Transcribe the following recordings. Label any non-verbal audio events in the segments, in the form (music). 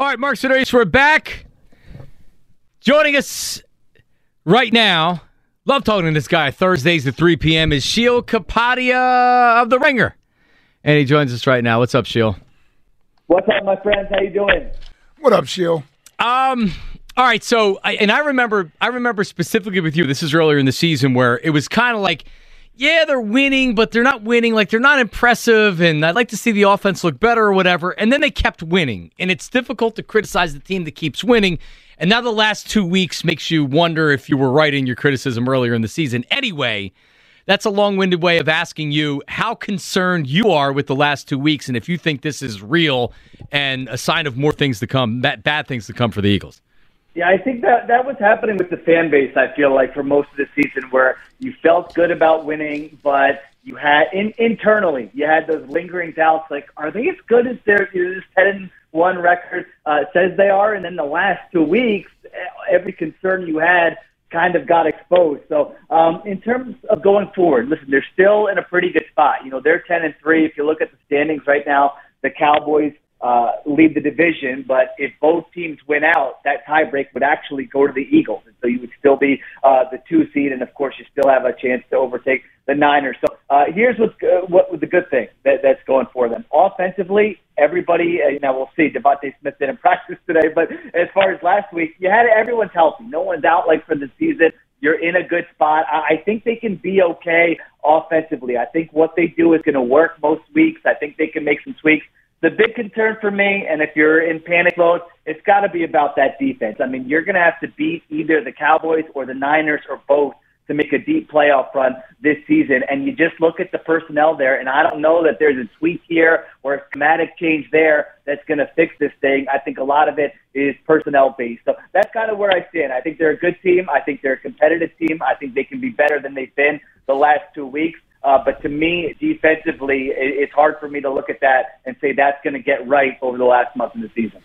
All right, Mark Sidorius, we're back. Joining us right now, love talking to this guy Thursdays at 3 p.m. is Sheil Kapadia of The Ringer. And he joins us right now. What's up, Sheil? What's up, my friends? How you doing? What up, Sheil? Um, all right, so I, and I remember I remember specifically with you, this is earlier in the season where it was kind of like yeah, they're winning, but they're not winning. Like they're not impressive, and I'd like to see the offense look better or whatever. And then they kept winning, and it's difficult to criticize the team that keeps winning. And now the last two weeks makes you wonder if you were right in your criticism earlier in the season. Anyway, that's a long-winded way of asking you how concerned you are with the last two weeks, and if you think this is real and a sign of more things to come, that bad things to come for the Eagles. Yeah, I think that that was happening with the fan base. I feel like for most of the season, where you felt good about winning, but you had in, internally you had those lingering doubts. Like, are they as good as their this ten one record uh, says they are? And then the last two weeks, every concern you had kind of got exposed. So, um, in terms of going forward, listen, they're still in a pretty good spot. You know, they're ten and three. If you look at the standings right now, the Cowboys uh, lead the division, but if both teams win out, that tiebreak would actually go to the Eagles, and so you would still be uh, the two seed, and of course you still have a chance to overtake the Niners. So uh, here's what's uh, what was the good thing that, that's going for them offensively. Everybody, uh, you know, we'll see. DeVonta Smith didn't (laughs) practice today, but as far as last week, you had everyone's healthy. No one's out like for the season. You're in a good spot. I think they can be okay offensively. I think what they do is going to work most weeks. I think they can make some tweaks the big concern for me, and if you're in panic mode, it's got to be about that defense. I mean, you're going to have to beat either the Cowboys or the Niners or both to make a deep playoff run this season. And you just look at the personnel there, and I don't know that there's a tweak here or a schematic change there that's going to fix this thing. I think a lot of it is personnel based. So that's kind of where I stand. I think they're a good team. I think they're a competitive team. I think they can be better than they've been the last two weeks. Uh, but to me, defensively, it, it's hard for me to look at that and say that's going to get right over the last month of the season.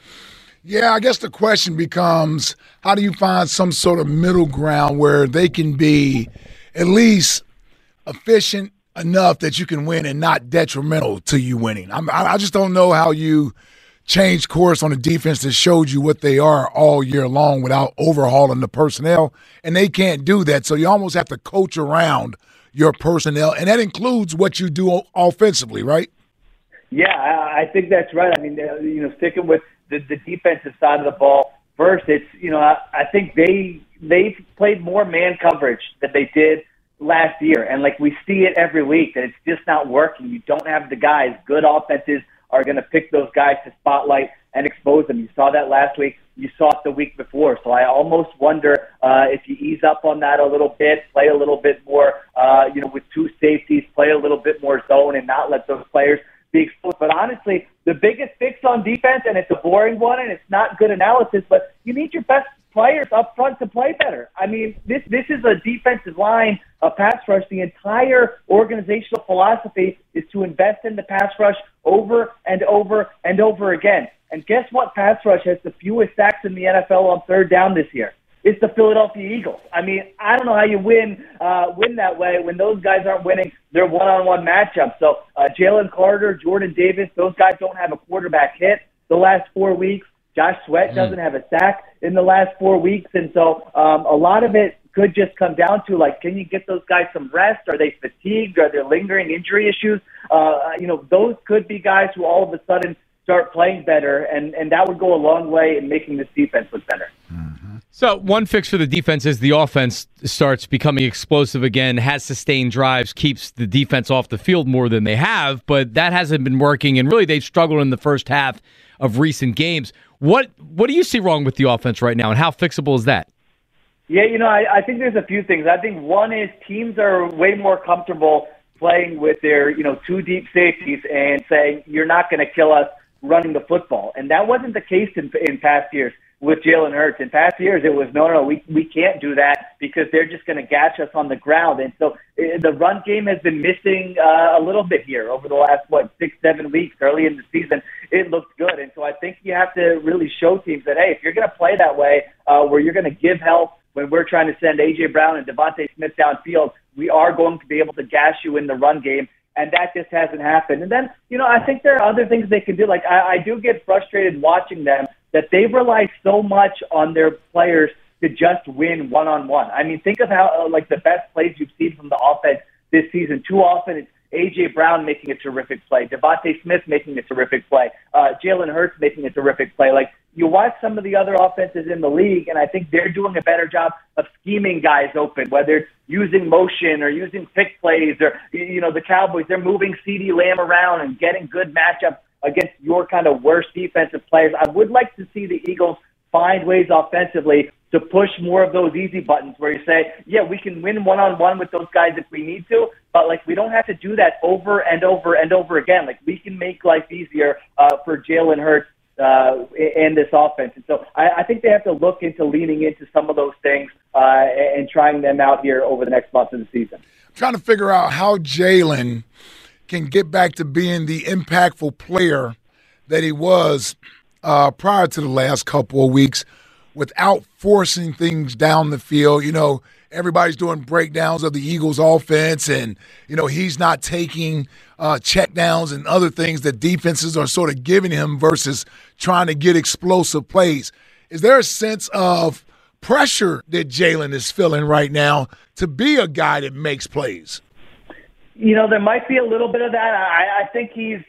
Yeah, I guess the question becomes how do you find some sort of middle ground where they can be at least efficient enough that you can win and not detrimental to you winning? I'm, I just don't know how you change course on a defense that showed you what they are all year long without overhauling the personnel, and they can't do that. So you almost have to coach around your personnel, and that includes what you do offensively, right? Yeah, I think that's right. I mean, you know, sticking with the, the defensive side of the ball first, it's you know, I, I think they they played more man coverage than they did last year, and like we see it every week that it's just not working. You don't have the guys. Good offenses are going to pick those guys to spotlight and expose them. You saw that last week. You saw it the week before. So I almost wonder uh, if you ease up on that a little bit, play a little bit more, uh, you know, with two safeties, play a little bit more zone, and not let those players be exposed. But honestly, the biggest fix on defense, and it's a boring one, and it's not good analysis, but you need your best players up front to play better. I mean, this this is a defensive line, a pass rush. The entire organizational philosophy is to invest in the pass rush over and over and over again. And guess what? Pass rush has the fewest sacks in the NFL on third down this year. It's the Philadelphia Eagles. I mean, I don't know how you win uh, win that way when those guys aren't winning their one-on-one matchups. So uh, Jalen Carter, Jordan Davis, those guys don't have a quarterback hit the last four weeks. Josh Sweat doesn't have a sack in the last four weeks, and so um, a lot of it could just come down to like, can you get those guys some rest? Are they fatigued? Are there lingering injury issues? Uh, you know, those could be guys who all of a sudden start playing better, and, and that would go a long way in making this defense look better. So one fix for the defense is the offense starts becoming explosive again, has sustained drives, keeps the defense off the field more than they have, but that hasn't been working, and really they've struggled in the first half of recent games. What what do you see wrong with the offense right now, and how fixable is that? Yeah, you know, I, I think there's a few things. I think one is teams are way more comfortable playing with their, you know, two deep safeties and saying you're not going to kill us running the football, and that wasn't the case in, in past years with Jalen Hurts. In past years, it was no, no, we we can't do that because they're just going to gash us on the ground. And so uh, the run game has been missing uh, a little bit here over the last what six, seven weeks. Early in the season, it looked good, and so I think you have to really show teams that hey, if you're going to play that way, uh, where you're going to give help when we're trying to send AJ Brown and DeVonta Smith downfield, we are going to be able to gash you in the run game and that just hasn't happened. And then, you know, I think there are other things they can do. Like I, I do get frustrated watching them that they rely so much on their players to just win one on one. I mean, think of how uh, like the best plays you've seen from the offense this season. Too often it's AJ Brown making a terrific play, DeVonta Smith making a terrific play, uh, Jalen Hurts making a terrific play. Like you watch some of the other offenses in the league, and I think they're doing a better job of scheming guys open, whether it's using motion or using pick plays, or you know the Cowboys they're moving CeeDee Lamb around and getting good matchups against your kind of worst defensive players. I would like to see the Eagles find ways offensively to push more of those easy buttons where you say, yeah, we can win one on one with those guys if we need to, but like we don't have to do that over and over and over again. Like we can make life easier uh, for Jalen Hurts uh, in this offense. And so I, I think they have to look into leaning into some of those things uh, and trying them out here over the next month of the season. I'm trying to figure out how Jalen can get back to being the impactful player that he was uh, prior to the last couple of weeks without forcing things down the field. You know, everybody's doing breakdowns of the Eagles' offense, and, you know, he's not taking uh, checkdowns and other things that defenses are sort of giving him versus trying to get explosive plays. Is there a sense of pressure that Jalen is feeling right now to be a guy that makes plays? You know, there might be a little bit of that. I, I think he's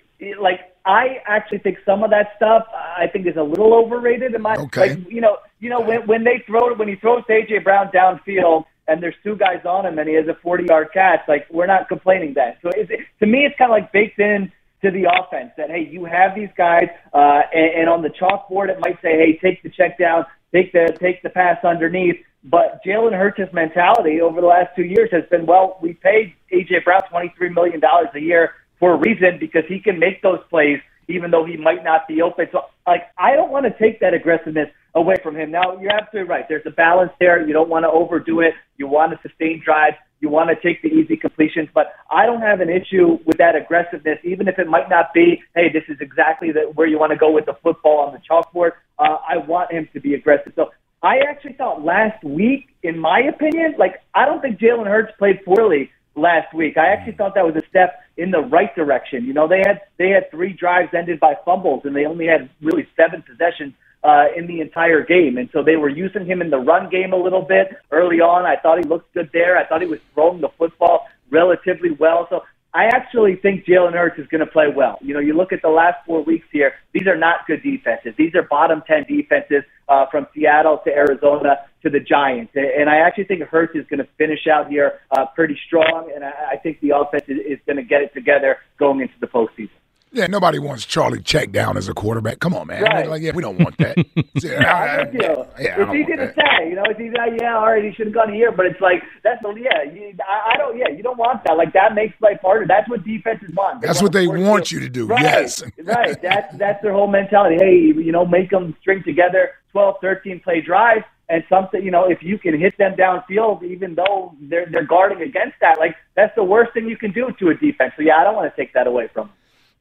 like I actually think some of that stuff I think is a little overrated. In my okay. like, you know, you know when when they throw when he throws AJ Brown downfield and there's two guys on him and he has a 40 yard catch, like we're not complaining then. So it's, to me, it's kind of like baked in to the offense that hey, you have these guys, uh, and, and on the chalkboard it might say hey, take the check down, take the take the pass underneath. But Jalen Hurts' mentality over the last two years has been, well, we paid AJ Brown $23 million a year for a reason because he can make those plays even though he might not be open. So, like, I don't want to take that aggressiveness away from him. Now, you're absolutely right. There's a balance there. You don't want to overdo it. You want to sustain drives. You want to take the easy completions. But I don't have an issue with that aggressiveness, even if it might not be, hey, this is exactly the, where you want to go with the football on the chalkboard. Uh, I want him to be aggressive. So I actually thought last week, in my opinion, like, I don't think Jalen Hurts played poorly last week. I actually thought that was a step in the right direction. You know, they had they had three drives ended by fumbles, and they only had really seven possessions uh, in the entire game. And so they were using him in the run game a little bit early on. I thought he looked good there. I thought he was throwing the football relatively well. So I actually think Jalen Hurts is going to play well. You know, you look at the last four weeks here; these are not good defenses. These are bottom ten defenses uh, from Seattle to Arizona to the Giants, and I actually think Hurts is going to finish out here uh, pretty strong, and I, think the offense is going to get it together going into the postseason. Yeah, nobody wants Charlie check down as a quarterback. Come on, man. Right. Like, yeah, we don't want that. (laughs) yeah, I'm with. Yeah, it's easy to say, you know. It's easy. To, yeah, all right, he should have gone here, but it's like that's the yeah. You, I, I don't. Yeah, you don't want that. Like that makes life harder. That's what defenses want. They that's what they want you to do. Right. Yes. right. (laughs) That's that's their whole mentality. Hey, you know, make them string together 12, 13 play drives and something, you know, if you can hit them downfield, even though they're they're guarding against that, like that's the worst thing you can do to a defense. So yeah, I don't want to take that away from them.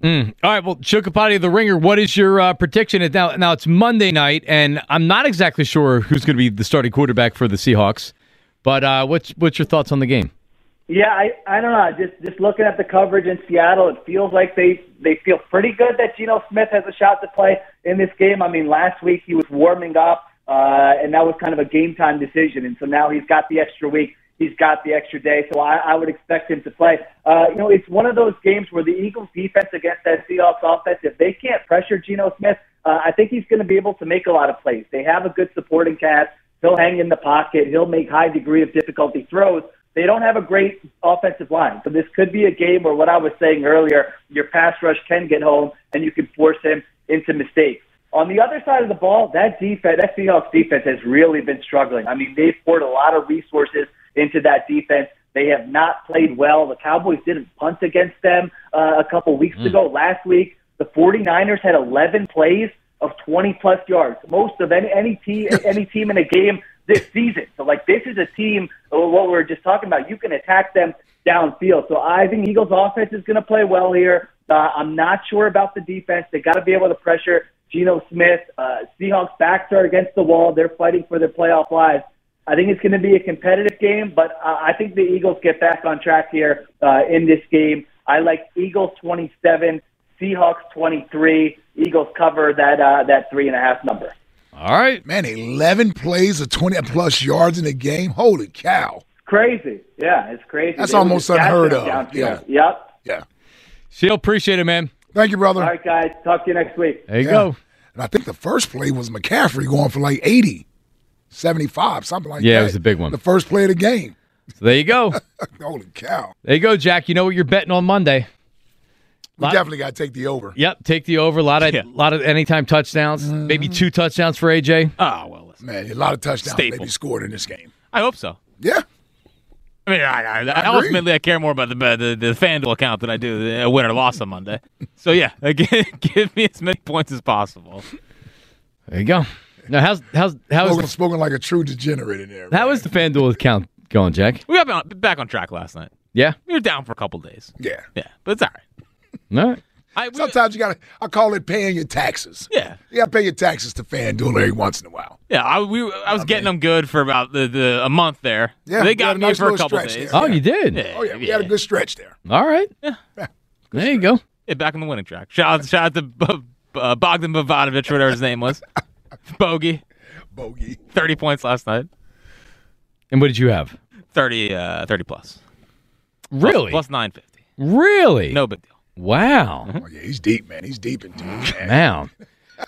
Mm. All right, well, Sheil Kapadia, the Ringer, what is your uh, prediction? Now, now it's Monday night, and I'm not exactly sure who's going to be the starting quarterback for the Seahawks. But uh, what's what's your thoughts on the game? Yeah, I I don't know. Just just looking at the coverage in Seattle, it feels like they they feel pretty good that Geno Smith has a shot to play in this game. I mean, last week he was warming up, uh, and that was kind of a game time decision, and so now he's got the extra week he's got the extra day, so I, I would expect him to play. Uh, you know, it's one of those games where the Eagles defense against that Seahawks offense, if they can't pressure Geno Smith, uh, I think he's going to be able to make a lot of plays. They have a good supporting cast. He'll hang in the pocket. He'll make high degree of difficulty throws. They don't have a great offensive line. So this could be a game where what I was saying earlier, your pass rush can get home and you can force him into mistakes. On the other side of the ball, that defense, that Seahawks defense has really been struggling. I mean, they've poured a lot of resources into that defense. They have not played well. The Cowboys didn't punt against them uh, a couple weeks mm. ago. Last week, the 49ers had 11 plays of 20 plus yards, most of any any team (laughs) any team in a game this season. So like this is a team. Uh, what we we're just talking about, you can attack them downfield. So I think Eagles offense is going to play well here. Uh, I'm not sure about the defense. They got to be able to pressure Geno Smith. Uh, Seahawks backs are against the wall. They're fighting for their playoff lives. I think it's going to be a competitive game, but uh, I think the Eagles get back on track here uh, in this game. I like Eagles 27, Seahawks 23. Eagles cover that uh, that three and a half number. All right, man. 11 plays of 20 plus yards in a game. Holy cow! Crazy. Yeah, it's crazy. That's they almost unheard of. Yeah. Yep. Yeah. Sheil, appreciate it, man. Thank you, brother. All right, guys. Talk to you next week. There you yeah. go. And I think the first play was McCaffrey going for like 80. 75, something like yeah, that. Yeah, it was a big one. The first play of the game. So there you go. (laughs) Holy cow. There you go, Jack. You know what you're betting on Monday. We lot, definitely got to take the over. Yep, take the over. A lot of yeah. lot of anytime touchdowns. Mm-hmm. Maybe two touchdowns for AJ. Oh well, listen. man, a lot of touchdowns Staple. maybe scored in this game. I hope so. Yeah. I mean, I, I, I ultimately, I care more about the the, the FanDuel account than I do a win or loss on Monday. So yeah, (laughs) again, give me as many points as possible. There you go. Now, how's how's how's spoken, the, spoken like a true degenerate in there. How is the FanDuel account going, Jack? We got back on track last night. Yeah, we were down for a couple days. Yeah, yeah, but it's all right. All right. I, we, Sometimes you gotta. I call it paying your taxes. Yeah, you gotta pay your taxes to FanDuel every once in a while. Yeah, I, we, I was I getting mean, them good for about the, the a month there. Yeah, they got me nice for a couple days. There. Oh, yeah. you did? Yeah, oh yeah, we yeah. had a good stretch there. All right. Yeah, yeah. there you go. Yeah, back on the winning track. Shout out, shout out to uh, Bogdan Bogdanovic, whatever his name was. (laughs) (laughs) Bogey. Bogey. 30 points last night. And what did you have? 30, uh, 30 plus. Really? Plus, plus 950. Really? No big deal. Wow. Oh, yeah, he's deep, man. He's deep into it, (sighs) man. man.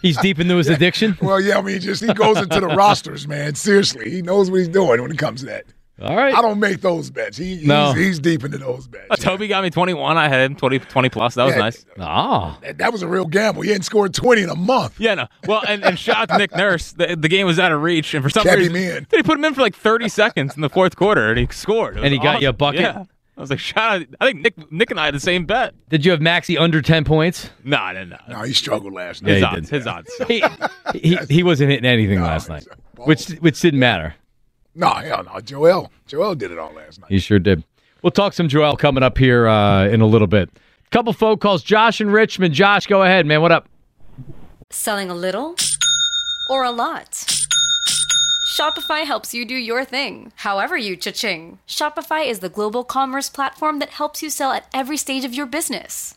He's deep into his addiction. well, yeah, I mean, he just he goes into the rosters, man. Seriously, he knows what he's doing when it comes to that. All right. I don't make those bets. He, no. he's, he's deep into those bets. Uh, Toby got me 21. I had him 20, 20 plus. That was yeah, nice. Ah. That, that, was a real gamble. He hadn't scored 20 in a month. Yeah, no. Well, and, and shout out to Nick Nurse. The, the, game was out of reach. And for some Kept reason, him in. he put him in for like 30 seconds in the fourth quarter, and he scored. And he awesome. got you a bucket? Yeah. I was like, shout out. I think Nick, Nick and I had the same bet. Did you have Maxey under 10 points? No, I didn't. Know. No, he struggled last night. His yeah, odds. His odds. he, he, he, wasn't hitting anything no, last night, which which didn't matter. No, hell no. Joel. Joel did it all last night. He sure did. We'll talk some Joel coming up here uh, in a little bit. Couple phone calls. Josh in Richmond. Josh, go ahead, man. What up? Selling a little or a lot? Shopify helps you do your thing, however you cha-ching. Shopify is the global commerce platform that helps you sell at every stage of your business.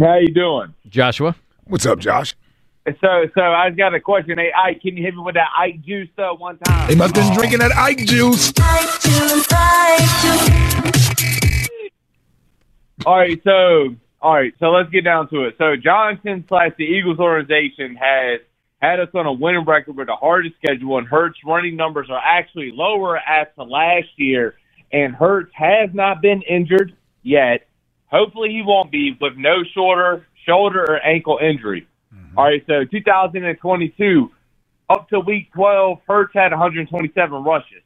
How you doing? Joshua. What's up, Josh? So, so I got a question. Hey, Ike, can you hit me with that Ike juice though one time? They must have been drinking that Ike juice. All right, so all right, so let's get down to it. So Johnson slash the Eagles organization has had us on a winning record with the hardest schedule, and Hurts running numbers are actually lower as to last year. And Hurts has not been injured yet. Hopefully, he won't be with no shoulder, shoulder or ankle injury. Mm-hmm. All right, so 2022 up to week 12, Hurts had 127 rushes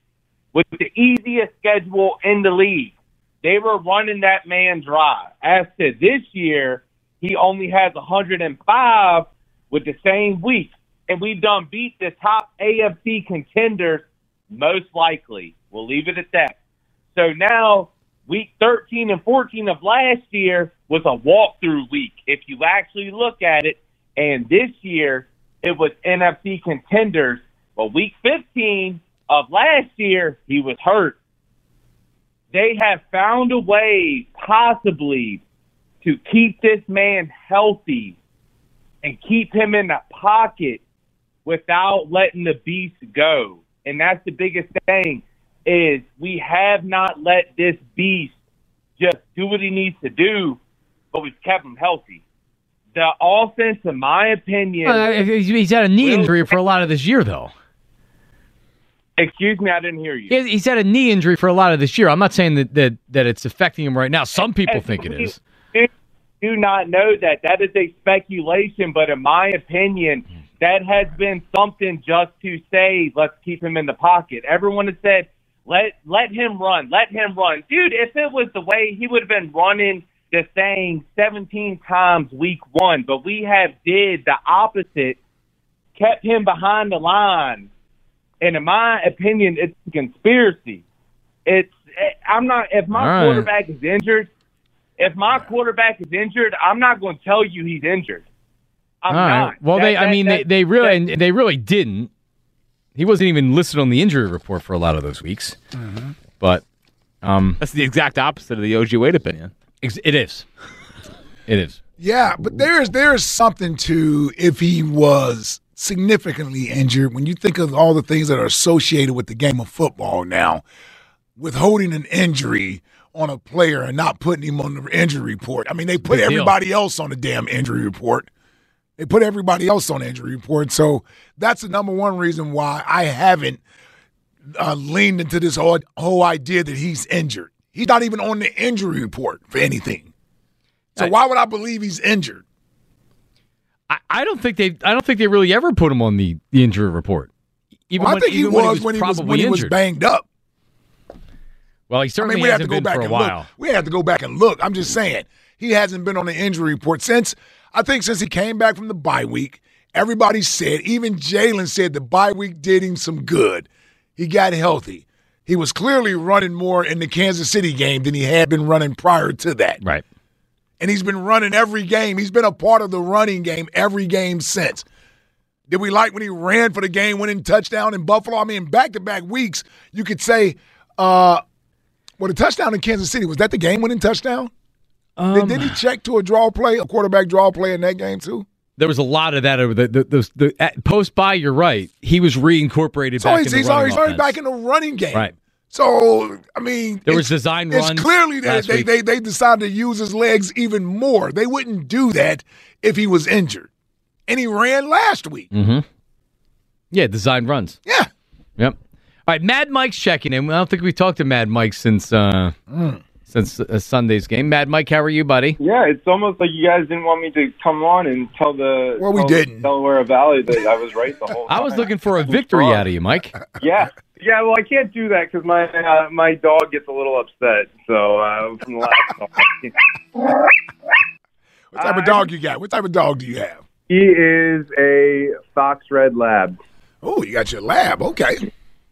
with the easiest schedule in the league. They were running that man dry. As to this year, he only has 105 with the same week. And we've done beat the top AFC contenders most likely. We'll leave it at that. So now, week 13 and 14 of last year was a walkthrough week. If you actually look at it, and this year it was NFC contenders. But week 15 of last year, he was hurt they have found a way possibly to keep this man healthy and keep him in the pocket without letting the beast go. And that's the biggest thing is we have not let this beast just do what he needs to do, but we've kept him healthy. The offense, in my opinion, Uh, he's had a knee injury for a lot of this year, though. excuse me, I didn't hear you. He's had a knee injury for a lot of this year. I'm not saying that that, that it's affecting him right now. Some people think it is. do, do not know that. That is a speculation, but in my opinion, that has been something just to say, let's keep him in the pocket. Everyone has said, let let him run, let him run. Dude, if it was the way he would have been running the thing 17 times week one, but we have did the opposite, kept him behind the line. And in my opinion, it's a conspiracy. It's eh, I'm not if my right. quarterback is injured, if my quarterback is injured, I'm not going to tell you he's injured. I'm All right. not. Well, That- they I mean they, that- they really and they really didn't. He wasn't even listed on the injury report for a lot of those weeks. But um, That's the exact opposite of the OG Wade opinion. ex- it is. It is. Yeah, but there's there's something to if he was significantly injured. When you think of all the things that are associated with the game of football now, withholding an injury on a player and not putting him on the injury report. I mean, they put Big deal. everybody else on the damn injury report. They put everybody else on injury report. So that's the number one reason why I haven't uh, leaned into this whole, whole idea that he's injured. He's not even on the injury report for anything. So why would I believe he's injured? I, I don't think they I don't think they really ever put him on the, the injury report. Even Well, I when, think he even was when he was when he was banged up. well, he I certainly mean, we have to hasn't go been back for a while. look. We have to go back and look. I'm just saying he hasn't been on the injury report since I think since he came back from the bye week. Everybody said, even Jalen said the bye week did him some good. He got healthy. He was clearly running more in the Kansas City game than he had been running prior to that. Right. And he's been running every game. He's been a part of the running game every game since. Did we like when he ran for the game winning touchdown in Buffalo? I mean, back to back weeks, you could say, uh, well, the touchdown in Kansas City, was that the game winning touchdown? Um, did, did he check to a draw play, a quarterback draw play in that game, too? There was a lot of that over the the, the, the at post by. You're right. He was reincorporated So back he's, in the he's, already, offense. back in the running game. Right. So I mean, There was it's- design It's runs clearly that they, they they decided to use his legs even more. They wouldn't do that if he was injured, and he ran last week. Mm-hmm. Yeah, design runs. Yeah. Yep. All right, Mad Mike's checking in. I don't think we talked to Mad Mike since uh, Mm. Since uh, Sunday's game. Mad Mike, how are you, buddy? Yeah, it's almost like you guys didn't want me to come on and tell the Well, we didn't. Delaware Valley that I was right the whole time. (laughs) I was looking for a victory out of you, Mike. (laughs) Yeah, yeah. Well, I can't do that because my uh, my dog gets a little upset. So uh, from the last (laughs) What type of dog you got? What type of dog do you have? he is a fox red lab. Oh, you got your lab. Okay,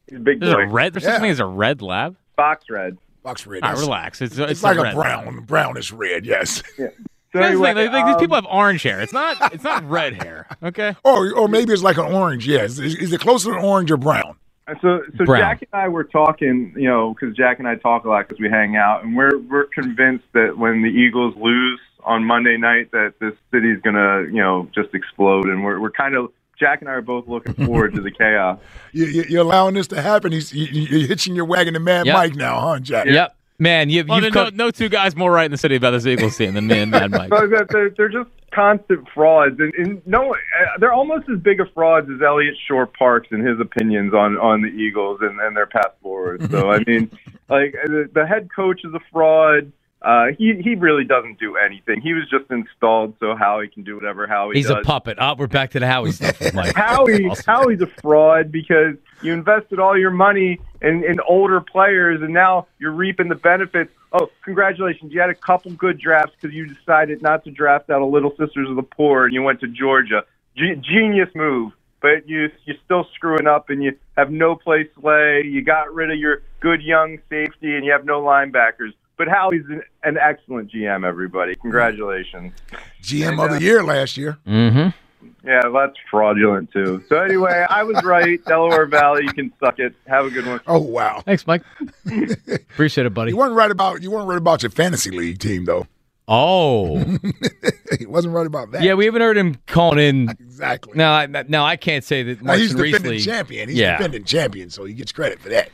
He's a big There's a red. There's such Yeah. a thing as a red lab. Fox red. Box red. Relax. It's it's, It's like a red. brown, brownish red. Yes. (laughs) So That's the anyway, thing, like, like, these um, people have orange hair. It's not. (laughs) It's not red hair. Okay. Or or maybe it's like an orange. Yes. Is, is it closer to orange or brown? So, so Brown. Jack and I were talking, you know, because Jack and I talk a lot because we hang out, and we're we're convinced that when the Eagles lose on Monday night, that this city's gonna, you know, just explode, and we're we're kind of Jack and I are both looking forward to the chaos. (laughs) You, you, you're allowing this to happen. He's, you, you're hitching your wagon to Mad Yep. Mike now, huh, Jack? Yep. Man, you, Well, you've there's no, no two guys more right in the city about this Eagles team than me and Mad Mike. (laughs) So they're, they're just constant frauds, and, and no, uh, they're almost as big a frauds as Elliot Shore Parks and his opinions on on the Eagles and, and their path forward. So I (laughs) mean, like the, the head coach is a fraud. Uh, he he really doesn't do anything. He was just installed so Howie can do whatever Howie he's does. a puppet. Oh, we're back to the Howie stuff (laughs) Mike. Howie Awesome. Howie's a fraud because you invested all your money in, in older players and now you're reaping the benefits. Oh, congratulations! You had a couple good drafts because you decided not to draft out of Little Sisters of the Poor and you went to Georgia. Ge- genius move, but you you're still screwing up and you have no place to lay. You got rid of your good young safety and you have no linebackers. But Howie's an, an excellent GM. Everybody, congratulations. GM of the year last year. Mm-hmm. Yeah, that's fraudulent too. So anyway, I was right. (laughs) Delaware Valley, you can suck it. Have a good one. Oh wow. Thanks, Mike. (laughs) Appreciate it, buddy. You weren't right about you weren't right about your fantasy league team though. Oh, (laughs) he wasn't right about that. yeah, we haven't heard him calling in. exactly. Now, I, now I can't say that Now, he's defending Reesley. champion. He's yeah. defending champion, so he gets credit for that.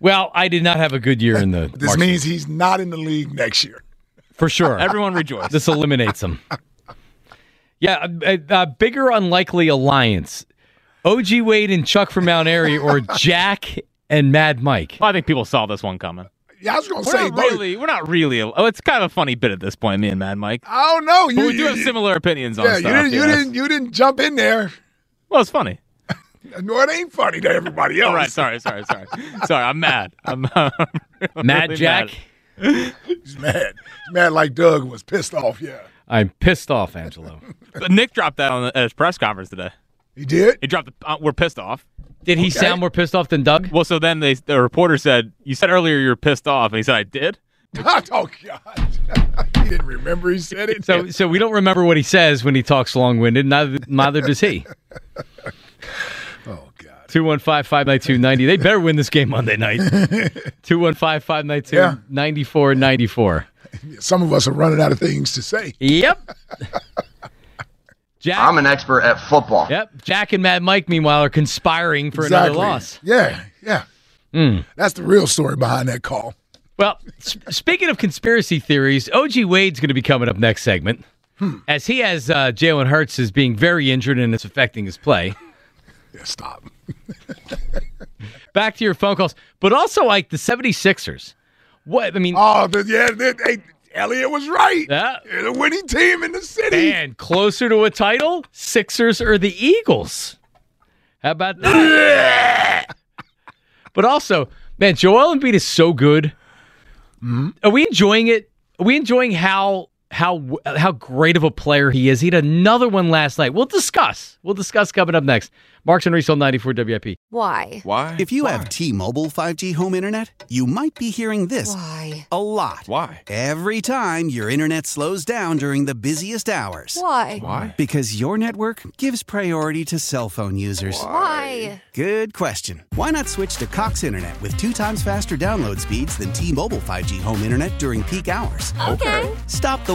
Well, I did not have a good year in the. (laughs) This Marcin- means he's not in the league next year. for sure. (laughs) Everyone rejoice. This eliminates him. (laughs) Yeah, a, a, a bigger unlikely alliance: OG Wade and Chuck from Mount Airy, or Jack and Mad Mike. Well, I think people saw this one coming. Yeah, I was gonna We're say, not boy, really. We're not really. Oh, it's kind of a funny bit at this point, me and Mad Mike. I don't know. You, But we do you- have similar opinions on Yeah, stuff. you didn't, you yes. didn't, you didn't jump in there. Well, it's funny. No, it ain't funny to everybody else. All right, sorry, sorry, sorry, sorry. I'm mad. I'm, (laughs) I'm Mad really Jack. mad. He's mad. He's mad like Doug was pissed off. Yeah, I'm pissed off, Angelo. (laughs) But Nick dropped that on the, at his press conference today. he did. He dropped. The, uh, we're pissed off. Did he sound more pissed off than Doug? Well, so then they, the reporter said, "You said earlier you're pissed off," and he said, "I did." (laughs) oh God, he didn't remember he said it. So, so we don't remember what he says when he talks long-winded. Neither, neither does he. Oh God, 215-592-90. They better win this game Monday night. (laughs) 215-592-9494. some of us are running out of things to say. Yep. (laughs) Jack. I'm an expert at football. Yep. Jack and Mad Mike, meanwhile, are conspiring for exactly. another loss. Yeah, yeah. Hmm. That's the real story behind that call. Well, s- speaking of conspiracy theories, OG Wade's going to be coming up next segment, as he has uh, Jalen Hurts as being very injured and it's affecting his play. Yeah, stop. (laughs) Back to your phone calls, but also like the 76ers. What I mean, Oh, the, yeah. Eliot was right. Yeah. They're the winning team in the city. man, closer to a title, Sixers or the Eagles? How about that? but also, man, Joel Embiid is so good. Mm-hmm. Are we enjoying it? Are we enjoying how how how great of a player he is? He had another one last night. We'll discuss. We'll discuss coming up next. Marks and Reese on 94 WIP. Why? Why? If you have T-Mobile 5G home internet, you might be hearing this Why? a lot. Why? Every time your internet slows down during the busiest hours. Why? Why? Because your network gives priority to cell phone users. Why? Good question. Why not switch to Cox Internet with two times faster download speeds than T-Mobile 5G home internet during peak hours? Okay. Stop the